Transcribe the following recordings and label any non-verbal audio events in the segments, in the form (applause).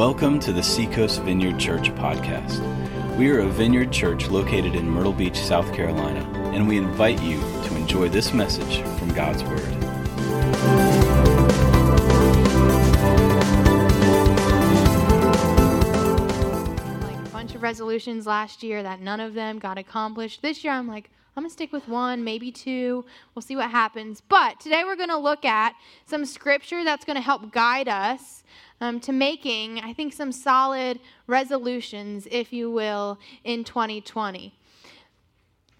Welcome to the Seacoast Vineyard Church podcast. We are a vineyard church located in Myrtle Beach, South Carolina, and we invite you to enjoy this message from God's Word. like a bunch of resolutions last year that none of them got accomplished. This year, I'm like, I'm gonna stick with one, maybe two. We'll see what happens. But today, we're gonna look at some scripture that's gonna help guide us um, to making, I think, some solid resolutions, if you will, in 2020.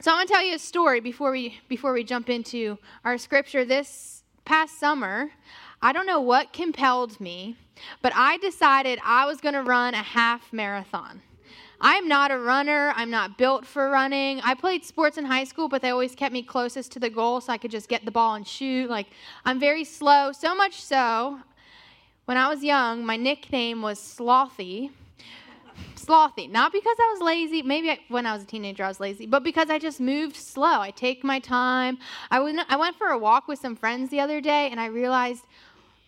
So I want to tell you a story before we before we jump into our scripture. This past summer, I don't know what compelled me, but I decided I was going to run a half marathon. I'm not a runner. I'm not built for running. I played sports in high school, but they always kept me closest to the goal so I could just get the ball and shoot. Like, I'm very slow, so much so. When I was young, my nickname was Slothy. Slothy. Not because I was lazy. Maybe I, when I was a teenager I was lazy, but because I just moved slow. I take my time. I went, I went for a walk with some friends the other day, and I realized,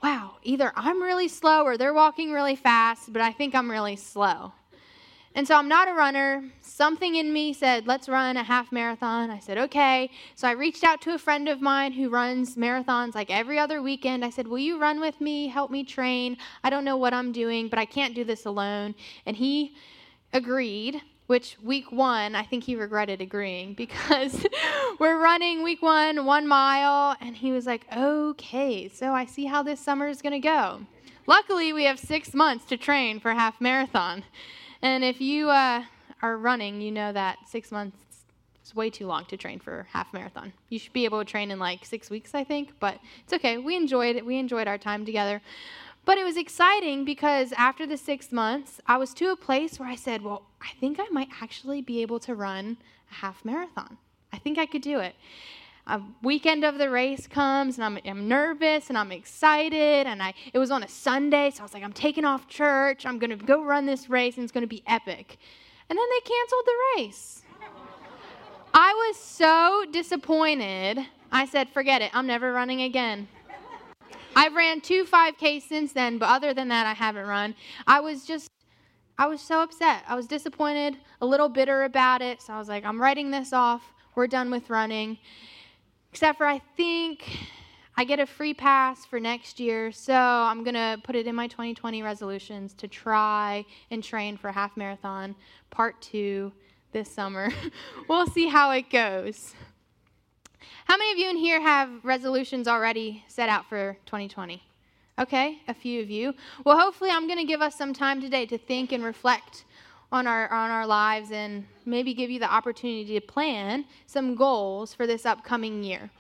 wow, either I'm really slow or they're walking really fast, but I think I'm really slow. And so I'm not a runner. Something in me said, let's run a half marathon. I said, okay. So I reached out to a friend of mine who runs marathons like every other weekend. I said, will you run with me? Help me train. I don't know what I'm doing, but I can't do this alone. And he agreed, which week one, I think he regretted agreeing (laughs) because (laughs) we're running week one, one mile. And he was like, okay, so I see how this summer is going to go. Luckily, we have six months to train for half marathon. And if you uh, are running, you know that six months is way too long to train for half marathon. You should be able to train in like six weeks, I think. But it's okay. We enjoyed it. We enjoyed our time together. But it was exciting because after the six months, I was to a place where I said, well, I think I might actually be able to run a half marathon. I think I could do it a weekend of the race comes and I'm, I'm nervous and I'm excited and I it was on a Sunday so I was like I'm taking off church. I'm going to go run this race and it's going to be epic. And then they canceled the race. I was so disappointed. I said forget it I'm never running again. I've ran two 5K since then but other than that I haven't run. I was just I was so upset. I was disappointed a little bitter about it so I was like I'm writing this off. We're done with running Except for I think I get a free pass for next year, so I'm going to put it in my 2020 resolutions to try and train for half marathon part 2 this summer. (laughs) we'll see how it goes. How many of you in here have resolutions already set out for 2020? Okay, a few of you. Well, hopefully, I'm going to give us some time today to think and reflect on our on our lives and maybe give you the opportunity to plan some goals for this upcoming year.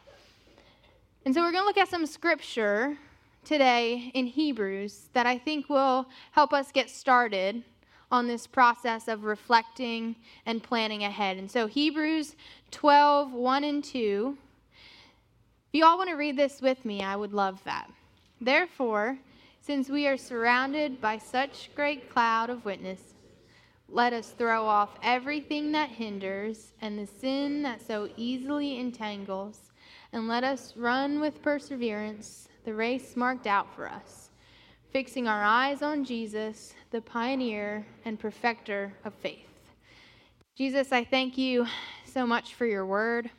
And so we're going to look at some scripture today in Hebrews that I think will help us get started on this process of reflecting and planning ahead. And so Hebrews 12, 1 and 2. If you all want to read this with me, I would love that. Therefore, since we are surrounded by such great cloud of witness, let us throw off everything that hinders and the sin that so easily entangles, and let us run with perseverance the race marked out for us, fixing our eyes on Jesus, the pioneer and perfecter of faith. Jesus, I thank you so much for your word.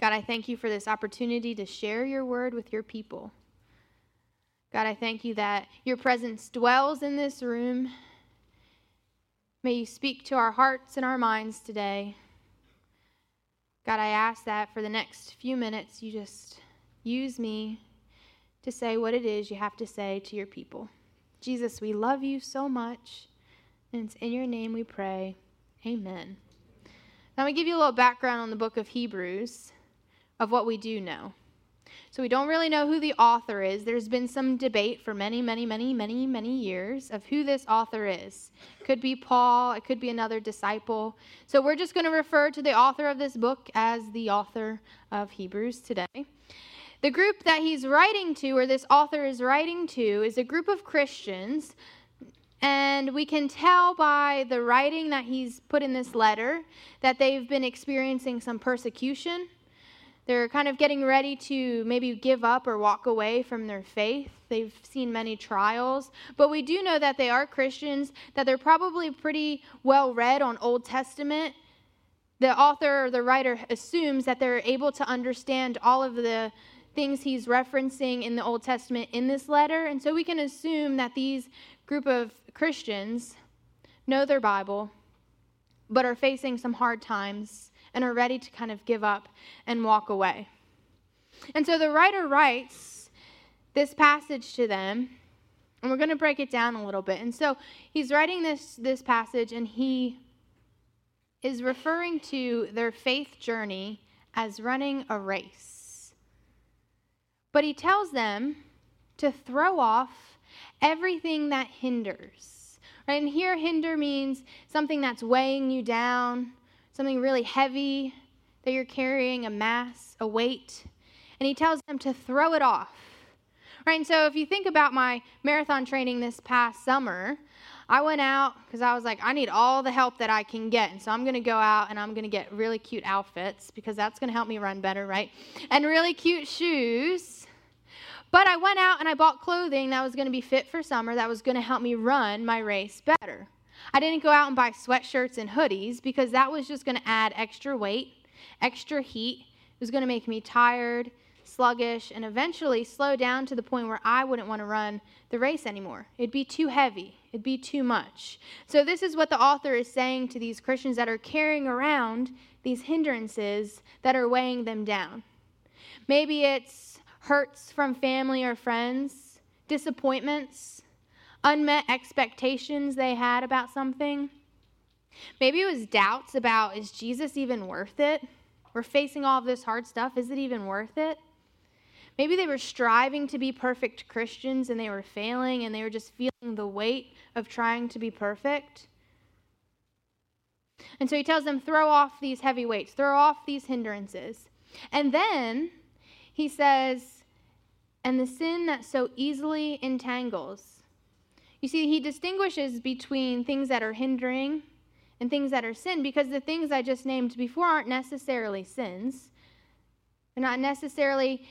God, I thank you for this opportunity to share your word with your people. God, I thank you that your presence dwells in this room May you speak to our hearts and our minds today. God, I ask that for the next few minutes, you just use me to say what it is you have to say to your people. Jesus, we love you so much, and it's in your name we pray. Amen. Now, we give you a little background on the book of Hebrews of what we do know. So we don't really know who the author is. There's been some debate for many, many, many, many, many years of who this author is. It could be Paul, it could be another disciple. So we're just going to refer to the author of this book as the author of Hebrews today. The group that he's writing to, or this author is writing to, is a group of Christians. And we can tell by the writing that he's put in this letter that they've been experiencing some persecution they're kind of getting ready to maybe give up or walk away from their faith. They've seen many trials, but we do know that they are Christians, that they're probably pretty well read on Old Testament. The author or the writer assumes that they're able to understand all of the things he's referencing in the Old Testament in this letter. And so we can assume that these group of Christians know their Bible, but are facing some hard times and are ready to kind of give up and walk away. And so the writer writes this passage to them, and we're going to break it down a little bit. And so he's writing this, this passage, and he is referring to their faith journey as running a race. But he tells them to throw off everything that hinders. Right? And here, hinder means something that's weighing you down, something really heavy that you're carrying, a mass, a weight. And he tells them to throw it off. Right? And so if you think about my marathon training this past summer, I went out because I was like, I need all the help that I can get. And so I'm going to go out and I'm going to get really cute outfits because that's going to help me run better, right? And really cute shoes. But I went out and I bought clothing that was going to be fit for summer, that was going to help me run my race better. I didn't go out and buy sweatshirts and hoodies because that was just going to add extra weight, extra heat. It was going to make me tired, sluggish, and eventually slow down to the point where I wouldn't want to run the race anymore. It'd be too heavy, it'd be too much. So, this is what the author is saying to these Christians that are carrying around these hindrances that are weighing them down. Maybe it's hurts from family or friends, disappointments unmet expectations they had about something. Maybe it was doubts about is Jesus even worth it? We're facing all of this hard stuff. Is it even worth it? Maybe they were striving to be perfect Christians and they were failing and they were just feeling the weight of trying to be perfect. And so he tells them, throw off these heavy weights, throw off these hindrances. And then he says, and the sin that so easily entangles. You see, he distinguishes between things that are hindering and things that are sin because the things I just named before aren't necessarily sins. They're not necessarily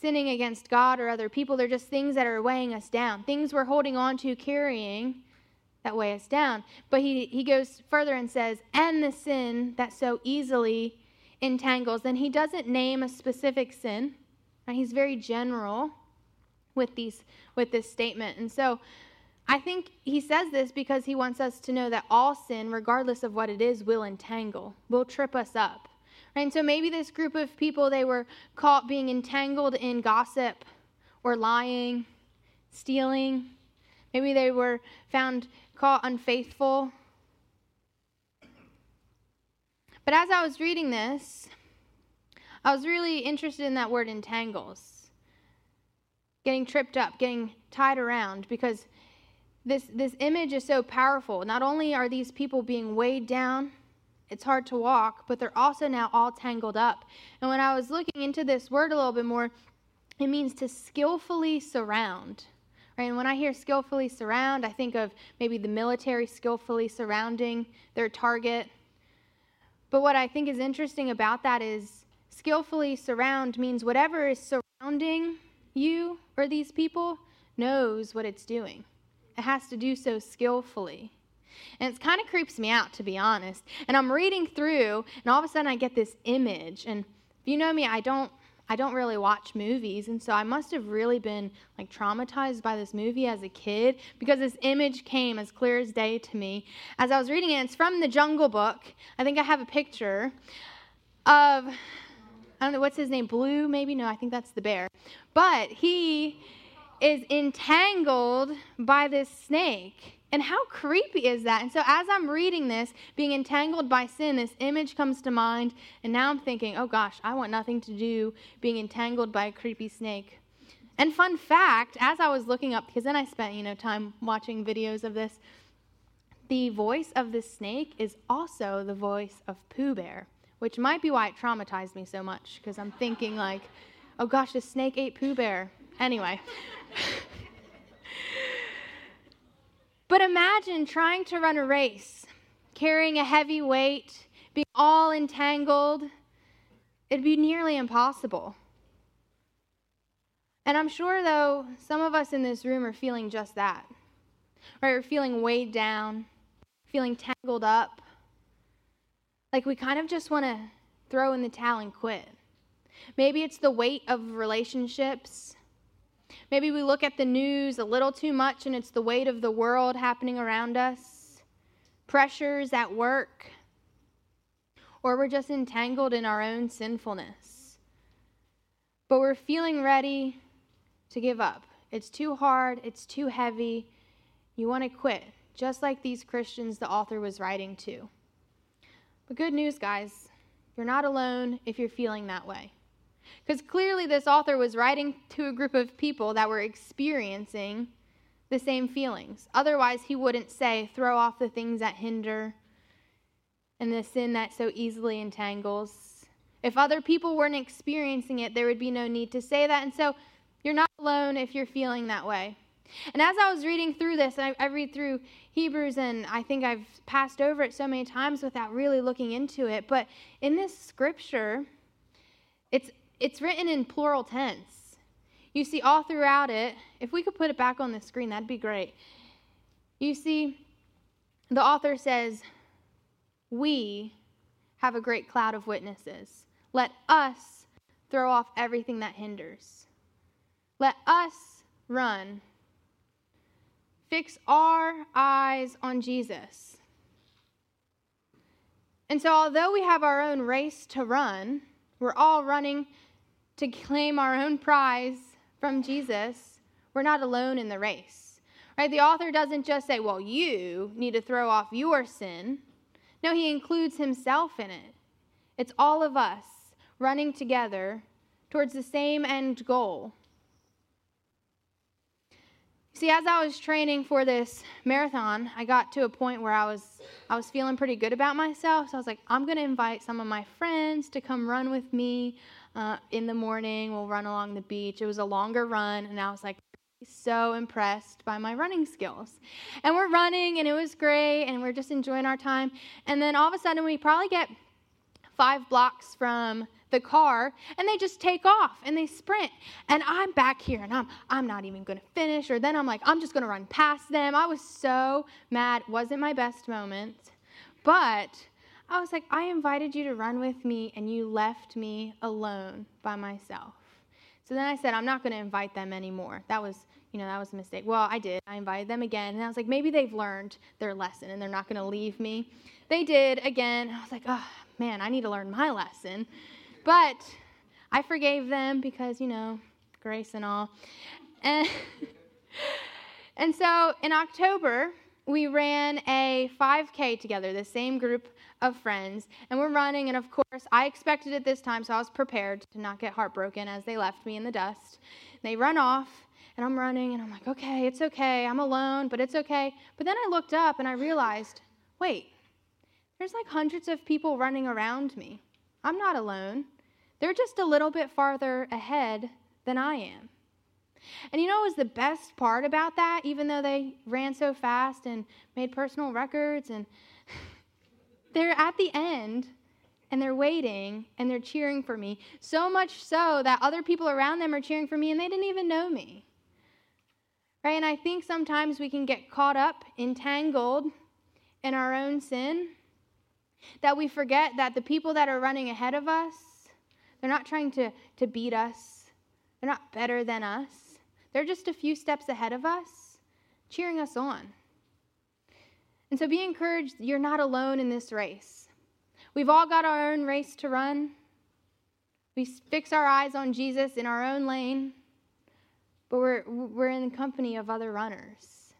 sinning against God or other people. They're just things that are weighing us down, things we're holding on to, carrying that weigh us down. But he, he goes further and says, and the sin that so easily entangles. And he doesn't name a specific sin. Right? He's very general with these with this statement. And so I think he says this because he wants us to know that all sin, regardless of what it is, will entangle, will trip us up. Right? And so maybe this group of people, they were caught being entangled in gossip or lying, stealing. Maybe they were found caught unfaithful. But as I was reading this, I was really interested in that word entangles. Getting tripped up, getting tied around, because this, this image is so powerful. Not only are these people being weighed down, it's hard to walk, but they're also now all tangled up. And when I was looking into this word a little bit more, it means to skillfully surround. Right? And when I hear skillfully surround, I think of maybe the military skillfully surrounding their target. But what I think is interesting about that is skillfully surround means whatever is surrounding you or these people knows what it's doing. It has to do so skillfully. And it kind of creeps me out, to be honest. And I'm reading through, and all of a sudden I get this image. And if you know me, I don't. I don't really watch movies, and so I must have really been like traumatized by this movie as a kid because this image came as clear as day to me as I was reading it. It's from the Jungle Book. I think I have a picture of I don't know what's his name, Baloo maybe. No, I think that's the bear. But he is entangled by this snake. And how creepy is that? And so, as I'm reading this, being entangled by sin, this image comes to mind. And now I'm thinking, oh gosh, I want nothing to do being entangled by a creepy snake. And fun fact, as I was looking up, because then I spent, you know, time watching videos of this, the voice of the snake is also the voice of Pooh Bear, which might be why it traumatized me so much, because I'm thinking like, oh gosh, the snake ate Pooh Bear. Anyway. but imagine trying to run a race, carrying a heavy weight, being all entangled. It'd be nearly impossible. And I'm sure, though, some of us in this room are feeling just that. Right? We're feeling weighed down, feeling tangled up. Like we kind of just want to throw in the towel and quit. Maybe it's the weight of relationships. Maybe we look at the news a little too much and it's the weight of the world happening around us, pressures at work, or we're just entangled in our own sinfulness. But we're feeling ready to give up. It's too hard, it's too heavy. You want to quit, just like these Christians the author was writing to. But good news, guys, you're not alone if you're feeling that way. Because clearly, this author was writing to a group of people that were experiencing the same feelings. Otherwise, he wouldn't say, throw off the things that hinder and the sin that so easily entangles. If other people weren't experiencing it, there would be no need to say that. And so, you're not alone if you're feeling that way. And as I was reading through this, I, I, read through Hebrews, and I think I've passed over it so many times without really looking into it. But in this scripture, it's it's written in plural tense. You see all throughout it. If we could put it back on the screen, that'd be great. You see, the author says, "We have a great cloud of witnesses. Let us throw off everything that hinders." Let us run. Fix our eyes on Jesus. And so, although we have our own race to run, we're all running to claim our own prize from Jesus. We're not alone in the race. Right? The author doesn't just say, well, you need to throw off your sin. No, he includes himself in it. It's all of us running together towards the same end goal See, as I was training for this marathon, I got to a point where I was I was feeling pretty good about myself. So I was like, I'm going to invite some of my friends to come run with me uh, in the morning. We'll run along the beach. It was a longer run, and I was like so impressed by my running skills. And we're running, and it was great, and we're just enjoying our time. And then all of a sudden, we probably get five blocks from the car and they just take off and they sprint and i'm back here and i'm i'm not even going to finish or then i'm like i'm just going to run past them i was so mad wasn't my best moment but i was like i invited you to run with me and you left me alone by myself. So then i said i'm not going to invite them anymore. That was you know that was a mistake. Well i did. I invited them again and i was like maybe they've learned their lesson and they're not going to leave me. They did again. I was like oh man i need to learn my lesson. But I forgave them because, you know, grace and all. And, (laughs) and so in October, we ran a 5K together, the same group of friends, and we're running. And of course, I expected it this time, so I was prepared to not get heartbroken as they left me in the dust. They run off, and I'm running, and I'm like, okay, it's okay. I'm alone, but it's okay. But then I looked up and I realized, wait, there's like hundreds of people running around me. I'm not alone. They're just a little bit farther ahead than I am. And you know what was the best part about that, even though they ran so fast and made personal records and they're at the end and they're waiting and they're cheering for me. So much so that other people around them are cheering for me and they didn't even know me. Right? And I think sometimes we can get caught up, entangled in our own sin, that we forget that the people that are running ahead of us they're not trying to, to beat us, they're not better than us. They're just a few steps ahead of us, cheering us on. And so be encouraged, you're not alone in this race. We've all got our own race to run. We fix our eyes on Jesus in our own lane, but we're, we're in the company of other runners.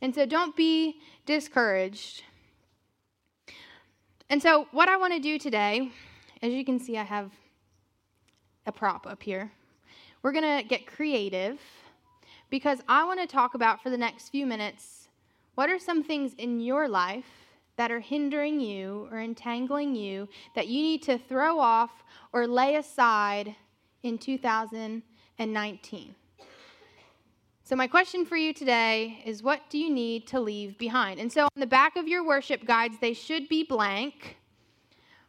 And so don't be discouraged. And so, what I want to do today, as you can see, I have a prop up here. We're going to get creative because I want to talk about for the next few minutes what are some things in your life that are hindering you or entangling you that you need to throw off or lay aside in 2019. So, my question for you today is what do you need to leave behind? And so, on the back of your worship guides, they should be blank.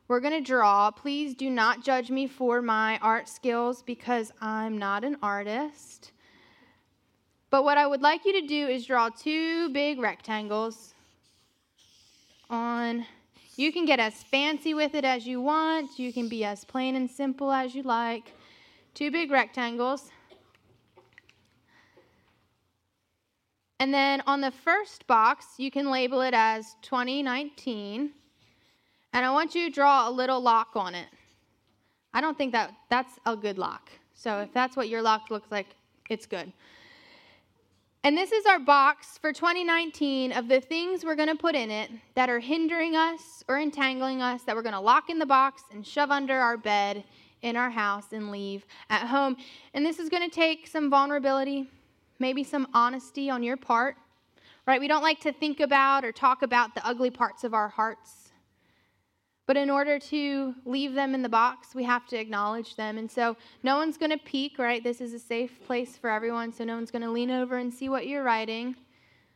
we're going to draw. Please do not judge me for my art skills because I'm not an artist. But what I would like you to do is draw two big rectangles on. You can get as fancy with it as you want. You can be as plain and simple as you like. Two big rectangles. And then on the first box, you can label it as 2019. And I want you to draw a little lock on it. I don't think that that's a good lock. So if that's what your lock looks like, it's good. And this is our box for 2019 of the things we're going to put in it that are hindering us or entangling us that we're going to lock in the box and shove under our bed in our house and leave at home. And this is going to take some vulnerability, maybe some honesty on your part, right? We don't like to think about or talk about the ugly parts of our hearts. But in order to leave them in the box, we have to acknowledge them. And so no one's going to peek, right? This is a safe place for everyone, so no one's going to lean over and see what you're writing.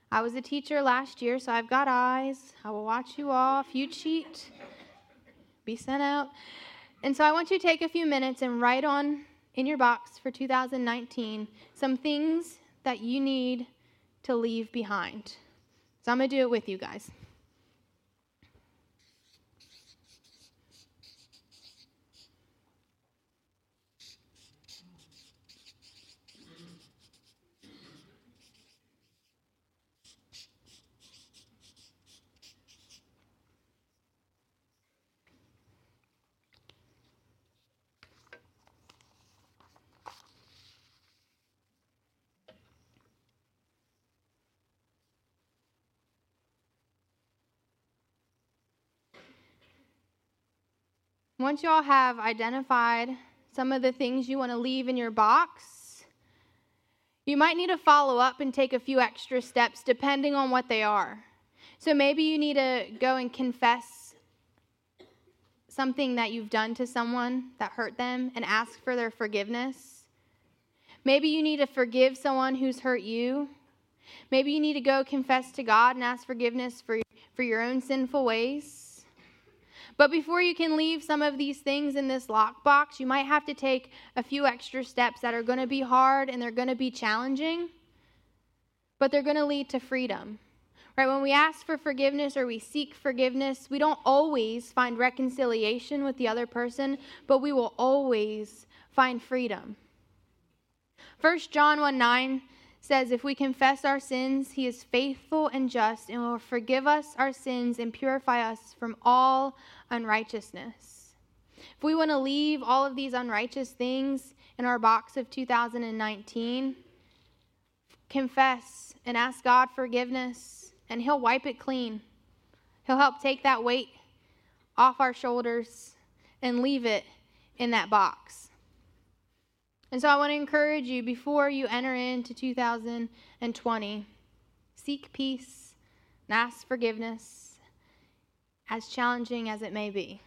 I was a teacher last year, so I've got eyes. I will watch you all. If you cheat, be sent out. And so I want you to take a few minutes and write on in your box for 2019 some things that you need to leave behind. So I'm going to do it with you guys. Once you all have identified some of the things you want to leave in your box, you might need to follow up and take a few extra steps depending on what they are. So maybe you need to go and confess something that you've done to someone that hurt them and ask for their forgiveness. Maybe you need to forgive someone who's hurt you. Maybe you need to go confess to God and ask forgiveness for, for your own sinful ways. But before you can leave some of these things in this lockbox, you might have to take a few extra steps that are going to be hard and they're going to be challenging, but they're going to lead to freedom. Right? When we ask for forgiveness or we seek forgiveness, we don't always find reconciliation with the other person, but we will always find freedom. 1 John 1 9 says, If we confess our sins, he is faithful and just and will forgive us our sins and purify us from all unrighteousness. If we want to leave all of these unrighteous things in our box of 2019, confess and ask God forgiveness, and He'll wipe it clean. He'll help take that weight off our shoulders and leave it in that box. And so I want to encourage you before you enter into 2020, seek peace and ask forgiveness, as challenging as it may be,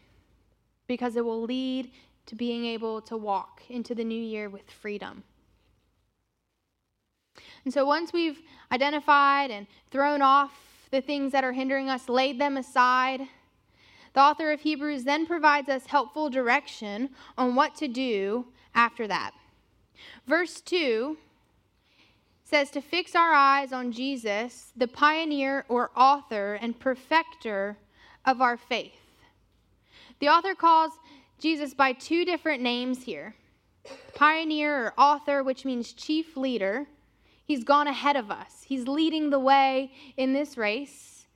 because it will lead to being able to walk into the new year with freedom. And so once we've identified and thrown off the things that are hindering us, laid them aside, the author of Hebrews then provides us helpful direction on what to do after that. Verse 2 says to fix our eyes on Jesus, the pioneer or author and perfecter of our faith. The author calls Jesus by two different names here pioneer or author, which means chief leader. He's gone ahead of us, he's leading the way in this race.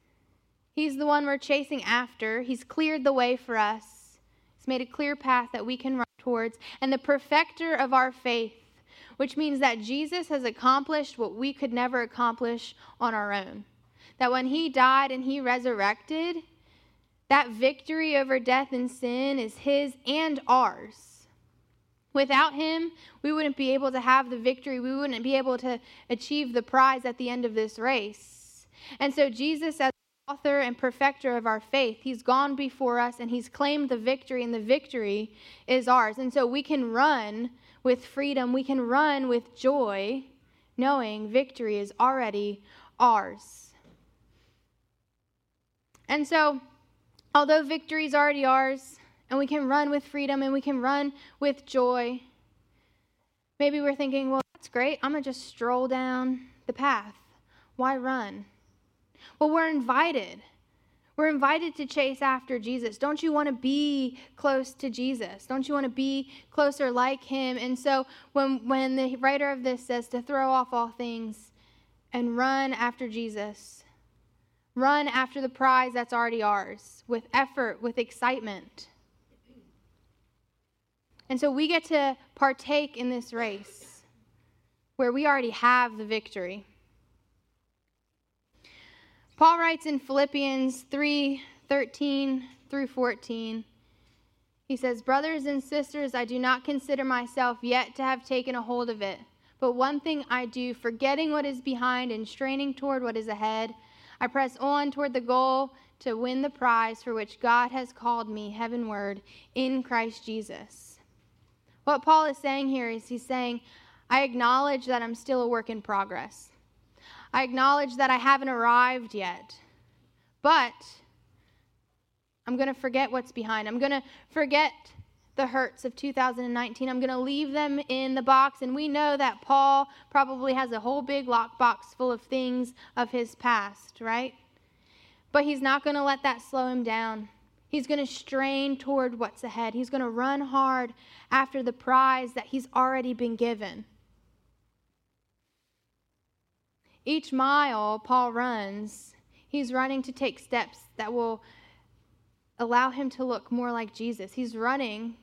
He's the one we're chasing after. He's cleared the way for us. He's made a clear path that we can run towards. And the perfecter of our faith which means that Jesus has accomplished what we could never accomplish on our own. That when he died and he resurrected, that victory over death and sin is his and ours. Without him, we wouldn't be able to have the victory. We wouldn't be able to achieve the prize at the end of this race. And so, Jesus, as author and perfecter of our faith, he's gone before us and he's claimed the victory, and the victory is ours. And so, we can run with freedom, we can run with joy, knowing victory is already ours. And so, although victory is already ours, and we can run with freedom and we can run with joy, maybe we're thinking, well, that's great. I'm going to just stroll down the path. Why run? Well, we're invited. We're invited to chase after Jesus. Don't you want to be close to Jesus? Don't you want to be closer like him? And so when when the writer of this says to throw off all things and run after Jesus, run after the prize that's already ours with effort, with excitement. And so we get to partake in this race where we already have the victory. Paul writes in Philippians 3 13 through 14. He says, Brothers and sisters, I do not consider myself yet to have taken a hold of it. But one thing I do, forgetting what is behind and straining toward what is ahead, I press on toward the goal to win the prize for which God has called me heavenward in Christ Jesus. What Paul is saying here is he's saying, I acknowledge that I'm still a work in progress. I acknowledge that I haven't arrived yet. But I'm going to forget what's behind. I'm going to forget the hurts of 2019. I'm going to leave them in the box. And we know that Paul probably has a whole big lockbox full of things of his past, right? But he's not going to let that slow him down. He's going to strain toward what's ahead. He's going to run hard after the prize that he's already been given. Each mile Paul runs, he's running to take steps that will allow him to look more like Jesus. He's running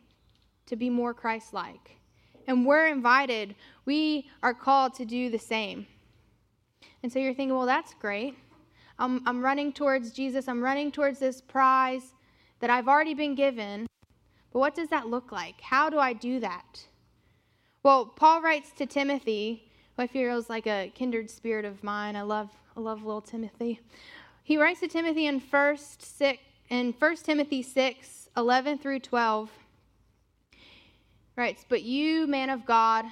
to be more Christ like. And we're invited, we are called to do the same. And so you're thinking, well, that's great. I'm, I'm running towards Jesus, I'm running towards this prize that I've already been given. But what does that look like? How do I do that? Well, Paul writes to Timothy I feel is like a kindred spirit of mine. I love, I love little Timothy. He writes to Timothy in First six, in First Timothy six, 11 through twelve. Writes, but you, man of God,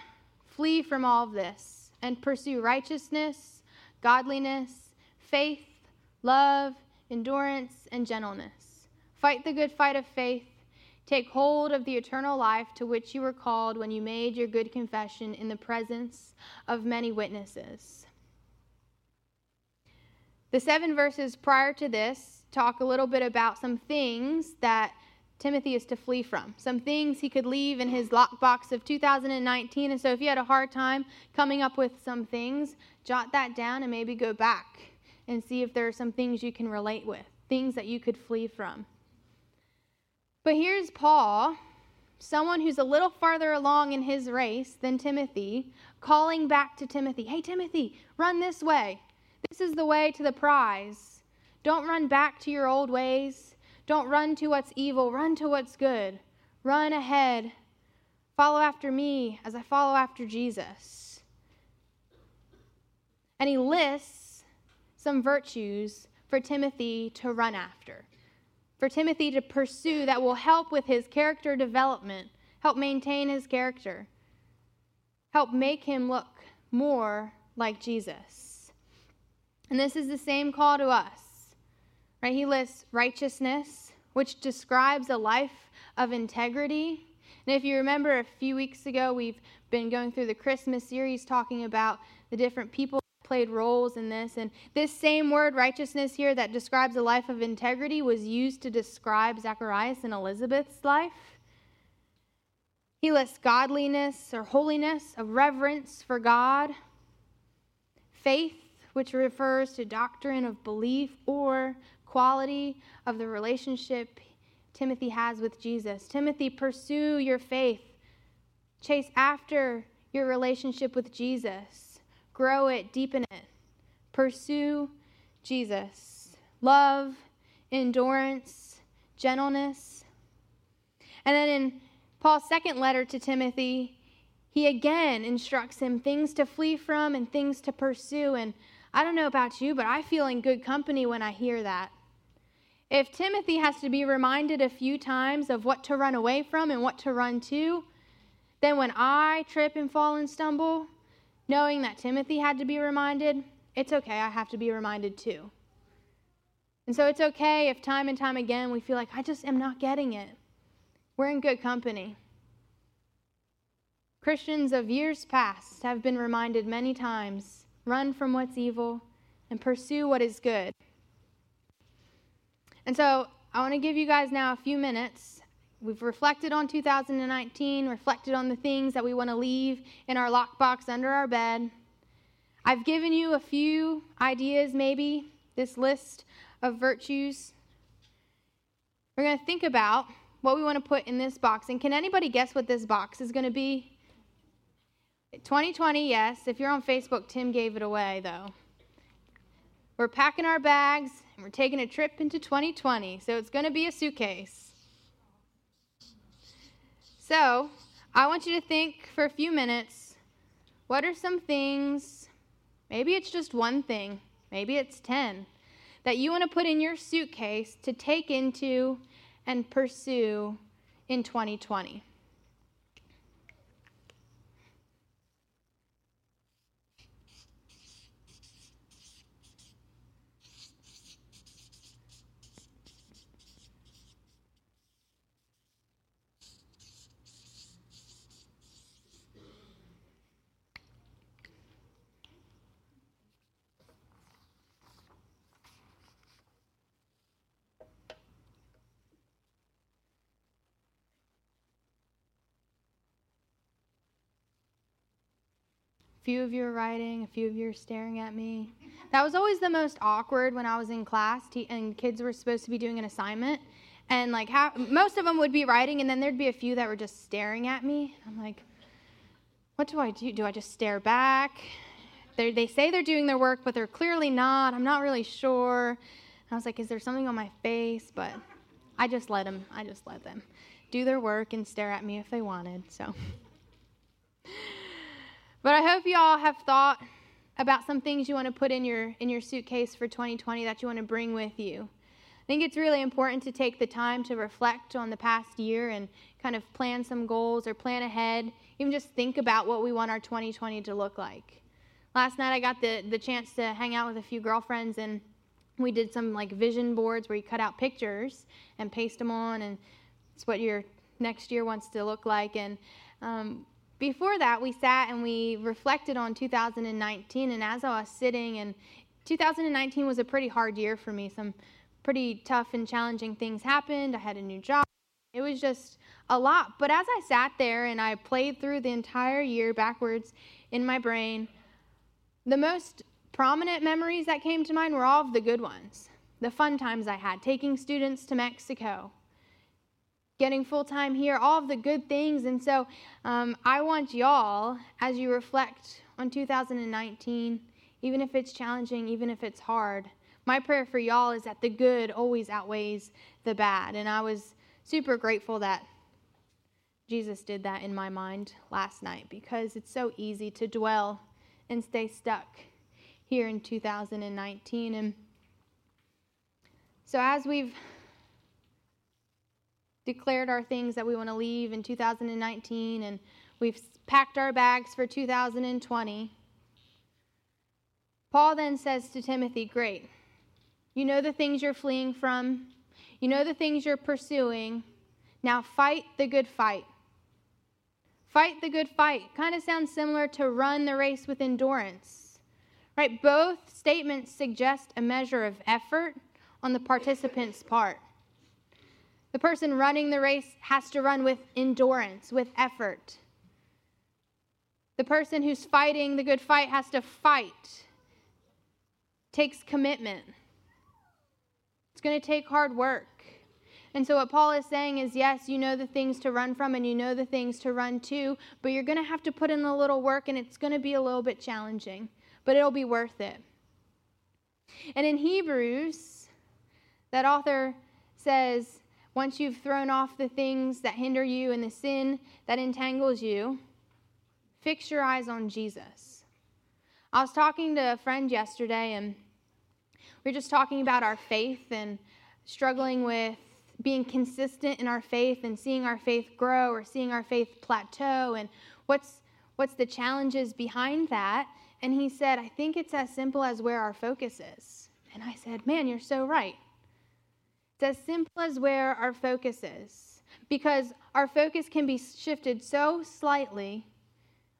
flee from all this and pursue righteousness, godliness, faith, love, endurance, and gentleness. Fight the good fight of faith Take hold of the eternal life to which you were called when you made your good confession in the presence of many witnesses. The seven verses prior to this talk a little bit about some things that Timothy is to flee from, some things he could leave in his lockbox of 2019. And so if you had a hard time coming up with some things, jot that down and maybe go back and see if there are some things you can relate with, things that you could flee from. But here's Paul, someone who's a little farther along in his race than Timothy, calling back to Timothy Hey, Timothy, run this way. This is the way to the prize. Don't run back to your old ways. Don't run to what's evil. Run to what's good. Run ahead. Follow after me as I follow after Jesus. And he lists some virtues for Timothy to run after for Timothy to pursue that will help with his character development, help maintain his character, help make him look more like Jesus. And this is the same call to us. Right? He lists righteousness, which describes a life of integrity. And if you remember a few weeks ago, we've been going through the Christmas series talking about the different people played roles in this. And this same word, righteousness, here that describes a life of integrity, was used to describe Zacharias and Elizabeth's life. He lists godliness or holiness, a reverence for God, faith, which refers to doctrine of belief or quality of the relationship Timothy has with Jesus. Timothy, pursue your faith, chase after your relationship with Jesus grow it, deepen it. Pursue Jesus. Love, endurance, gentleness. And then in Paul's second letter to Timothy, he again instructs him things to flee from and things to pursue. And I don't know about you, but I feel in good company when I hear that. If Timothy has to be reminded a few times of what to run away from and what to run to, then when I trip and fall and stumble, knowing that Timothy had to be reminded, it's okay, I have to be reminded too. And so it's okay if time and time again we feel like, I just am not getting it. We're in good company. Christians of years past have been reminded many times run from what's evil and pursue what is good. And so I want to give you guys now a few minutes. We've reflected on 2019, reflected on the things that we want to leave in our lockbox under our bed. I've given you a few ideas, maybe, this list of virtues. We're going to think about what we want to put in this box. And can anybody guess what this box is going to be? 2020, yes. If you're on Facebook, Tim gave it away, though. We're packing our bags and we're taking a trip into 2020. So it's going to be a suitcase. So I want you to think for a few minutes what are some things, maybe it's just one thing, maybe it's 10, that you want to put in your suitcase to take into and pursue in 2020? Few of you are writing, a few of you are staring at me. That was always the most awkward when I was in class and kids were supposed to be doing an assignment. And like most of them would be writing, and then there'd be a few that were just staring at me. I'm like, what do I do? Do I just stare back? They're, they say they're doing their work, but they're clearly not. I'm not really sure. And I was like, is there something on my face? But I just let them. I just let them do their work and stare at me if they wanted. So. But I hope you all have thought about some things you want to put in your in your suitcase for 2020 that you want to bring with you. I think it's really important to take the time to reflect on the past year and kind of plan some goals or plan ahead, even just think about what we want our 2020 to look like. Last night I got the the chance to hang out with a few girlfriends and we did some like vision boards where you cut out pictures and paste them on and it's what your next year wants to look like and um, before that, we sat and we reflected on 2019. And as I was sitting, and 2019 was a pretty hard year for me. Some pretty tough and challenging things happened. I had a new job. It was just a lot. But as I sat there and I played through the entire year backwards in my brain, the most prominent memories that came to mind were all of the good ones. The fun times I had, taking students to Mexico, getting full time here, all of the good things. And so um, I want y'all, as you reflect on 2019, even if it's challenging, even if it's hard, my prayer for y'all is that the good always outweighs the bad. And I was super grateful that Jesus did that in my mind last night because it's so easy to dwell and stay stuck here in 2019. And so as we've declared our things that we want to leave in 2019 and we've packed our bags for 2020. Paul then says to Timothy, Great. You know the things you're fleeing from, you know the things you're pursuing. Now fight the good fight. Fight the good fight. Kind of sounds similar to run the race with endurance. Right? Both statements suggest a measure of effort on the participant's part. The person running the race has to run with endurance, with effort. The person who's fighting the good fight has to fight, takes commitment. It's going to take hard work. And so, what Paul is saying is yes, you know the things to run from and you know the things to run to, but you're going to have to put in a little work and it's going to be a little bit challenging, but it'll be worth it. And in Hebrews, that author says, once you've thrown off the things that hinder you and the sin that entangles you, fix your eyes on Jesus. I was talking to a friend yesterday, and we were just talking about our faith and struggling with being consistent in our faith and seeing our faith grow or seeing our faith plateau and what's what's the challenges behind that. And he said i think it's as simple as where our focus is. And i said man you're so right It's as simple as where our focus is, because our focus can be shifted so slightly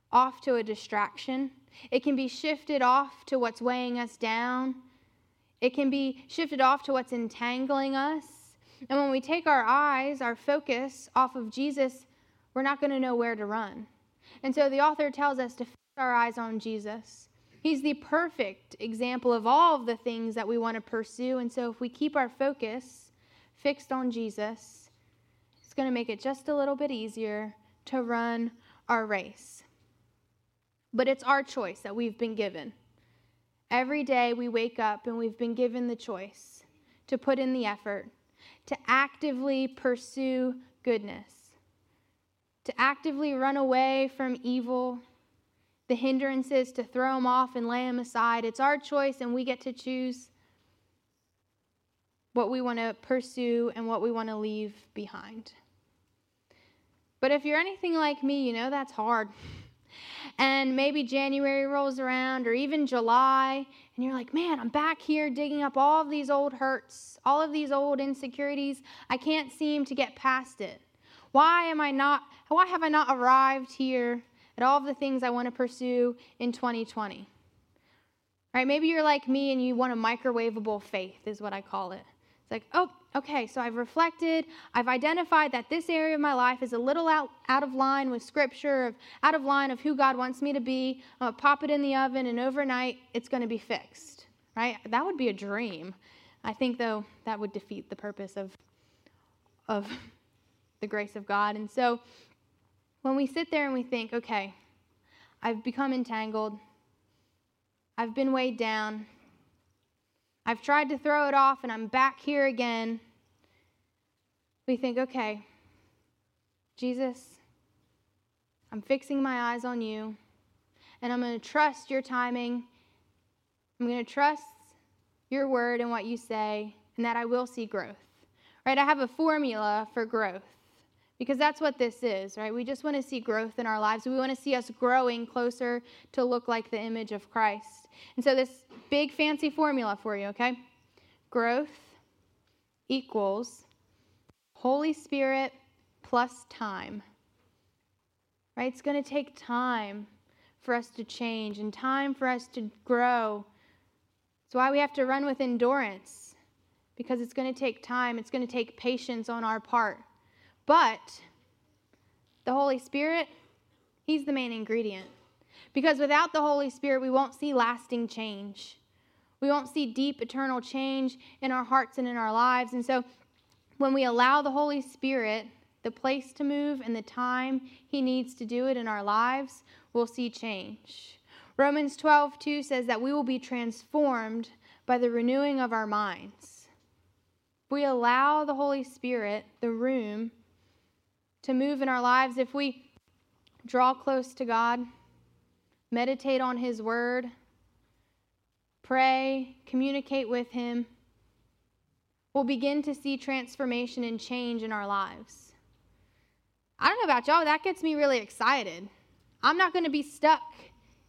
off to a distraction. It can be shifted off to what's weighing us down. It can be shifted off to what's entangling us. And when we take our eyes, our focus off of Jesus, we're not going to know where to run. And so the author tells us to fix our eyes on Jesus. He's the perfect example of all of the things that we want to pursue. And so if we keep our focus fixed on Jesus, it's going to make it just a little bit easier to run our race. But it's our choice that we've been given. Every day we wake up and we've been given the choice to put in the effort, to actively pursue goodness, to actively run away from evil, the hindrances, to throw them off and lay them aside. It's our choice, and we get to choose what we want to pursue and what we want to leave behind. But if you're anything like me, you know that's hard. (laughs) And maybe January rolls around or even July, and you're like, man, I'm back here digging up all of these old hurts, all of these old insecurities. I can't seem to get past it. Why am I not, why have I not arrived here at all of the things I want to pursue in 2020? Right? Maybe you're like me and you want a microwavable faith, is what I call it. It's like, oh, okay, so I've reflected, I've identified that this area of my life is a little out, out of line with Scripture, out of line of who God wants me to be. I'm to pop it in the oven, and overnight it's to be fixed, right? That would be a dream. I think, though, that would defeat the purpose of, of the grace of God. And so when we sit there and we think, okay, I've become entangled, I've been weighed down, I've tried to throw it off and I'm back here again. We think, okay, Jesus, I'm fixing my eyes on you and I'm going to trust your timing. I'm going to trust your word and what you say and that I will see growth. Right? I have a formula for growth because that's what this is, right? We just want to see growth in our lives. We want to see us growing closer to look like the image of Christ. And so, this big fancy formula for you, okay? Growth equals Holy Spirit plus time. Right? It's going to take time for us to change and time for us to grow. That's why we have to run with endurance because it's going to take time, it's going to take patience on our part. But the Holy Spirit, He's the main ingredient. Because without the Holy Spirit, we won't see lasting change. We won't see deep, eternal change in our hearts and in our lives. And so, when we allow the Holy Spirit the place to move and the time He needs to do it in our lives, we'll see change. Romans 12, 2 says that we will be transformed by the renewing of our minds. We allow the Holy Spirit the room to move in our lives, if we draw close to God, meditate on His Word, pray, communicate with Him, we'll begin to see transformation and change in our lives. I don't know about y'all, that gets me really excited. I'm not going to be stuck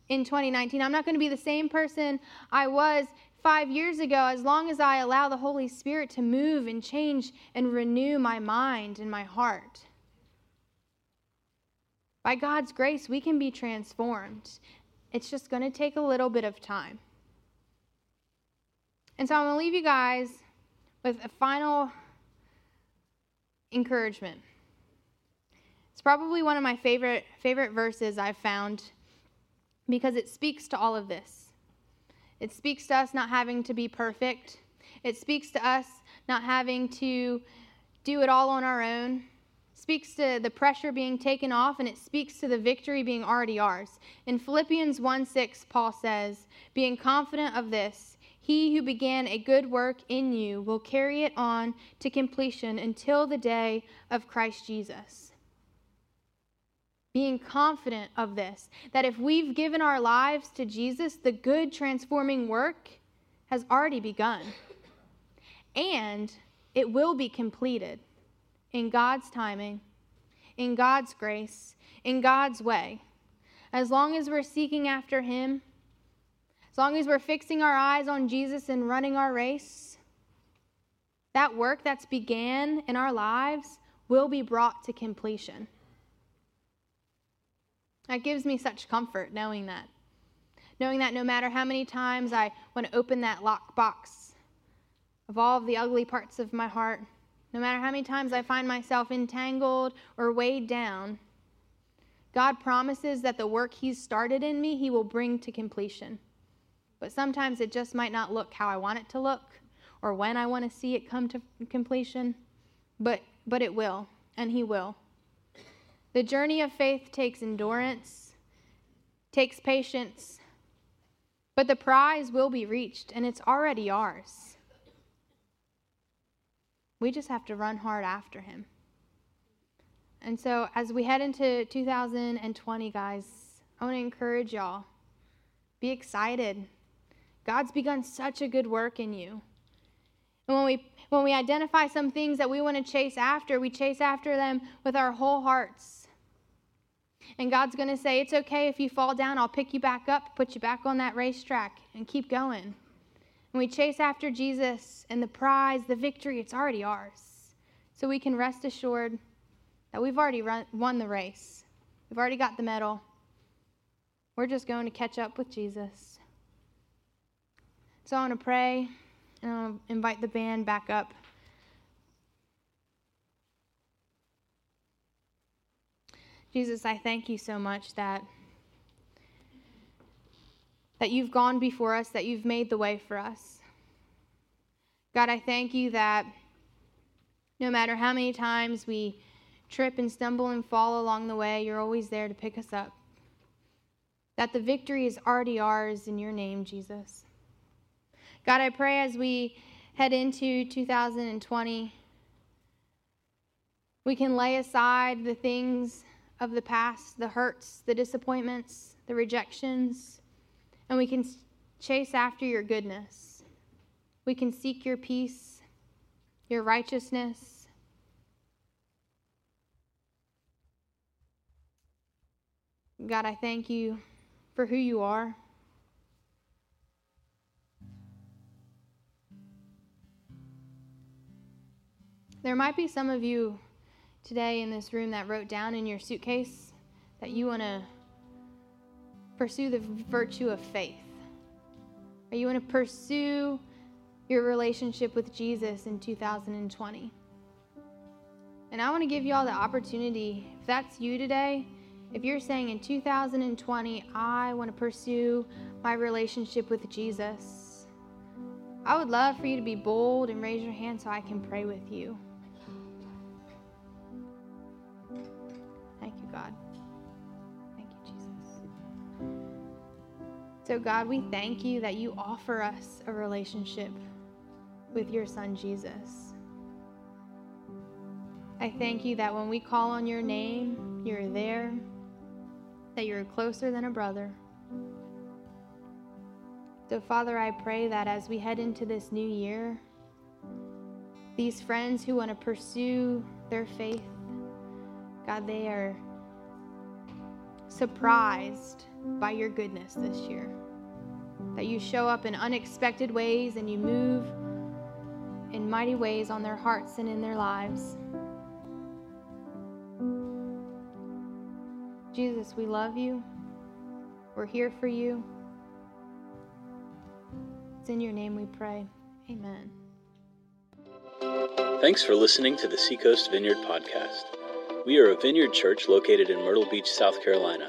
in 2019. I'm not going to be the same person I was five years ago as long as I allow the Holy Spirit to move and change and renew my mind and my heart. By God's grace, we can be transformed. It's just going to take a little bit of time. And so I'm going to leave you guys with a final encouragement. It's probably one of my favorite favorite verses I've found because it speaks to all of this. It speaks to us not having to be perfect. It speaks to us not having to do it all on our own speaks to the pressure being taken off and it speaks to the victory being already ours. In Philippians 1 6, Paul says, Being confident of this, he who began a good work in you will carry it on to completion until the day of Christ Jesus. Being confident of this, that if we've given our lives to Jesus, the good transforming work has already begun. And it will be completed in God's timing, in God's grace, in God's way. As long as we're seeking after Him, as long as we're fixing our eyes on Jesus and running our race, that work that's began in our lives will be brought to completion. That gives me such comfort knowing that. Knowing that no matter how many times I want to open that lockbox of all of the ugly parts of my heart, no matter how many times I find myself entangled or weighed down, God promises that the work He's started in me, He will bring to completion. But sometimes it just might not look how I want it to look or when I want to see it come to completion, but, but it will, and He will. The journey of faith takes endurance, takes patience, but the prize will be reached, and it's already ours. We just have to run hard after Him. And so, as we head into 2020, guys, I want to encourage y'all be excited. God's begun such a good work in you. And when we when we identify some things that we want to chase after, we chase after them with our whole hearts. And God's going to say, It's okay if you fall down, I'll pick you back up, put you back on that racetrack, and keep going. And we chase after Jesus and the prize, the victory, it's already ours. So we can rest assured that we've already run, won the race. We've already got the medal. We're just going to catch up with Jesus. So I want to pray and I'll invite the band back up. Jesus, I thank you so much that that you've gone before us, that you've made the way for us. God, I thank you that no matter how many times we trip and stumble and fall along the way, you're always there to pick us up. That the victory is already ours in your name, Jesus. God, I pray as we head into 2020, we can lay aside the things of the past, the hurts, the disappointments, the rejections, and we can chase after your goodness. We can seek your peace, your righteousness, God, I thank you for who you are. There might be some of you today in this room that wrote down in your suitcase that you want to pursue the virtue of faith. Are you going to pursue your relationship with Jesus in 2020. And I want to give you all the opportunity, if that's you today, if you're saying in 2020, I want to pursue my relationship with Jesus, I would love for you to be bold and raise your hand so I can pray with you. Thank you, God. So, God, we thank you that you offer us a relationship with your Son, Jesus. I thank you that when we call on your name, you're there that you're closer than a brother. So, Father, I pray that as we head into this new year, these friends who want to pursue their faith, God, they are surprised by your goodness this year. That you show up in unexpected ways and you move in mighty ways on their hearts and in their lives. Jesus, we love you. We're here for you. It's in your name we pray. Amen. Thanks for listening to the Seacoast Vineyard Podcast. We are a vineyard church located in Myrtle Beach, South Carolina,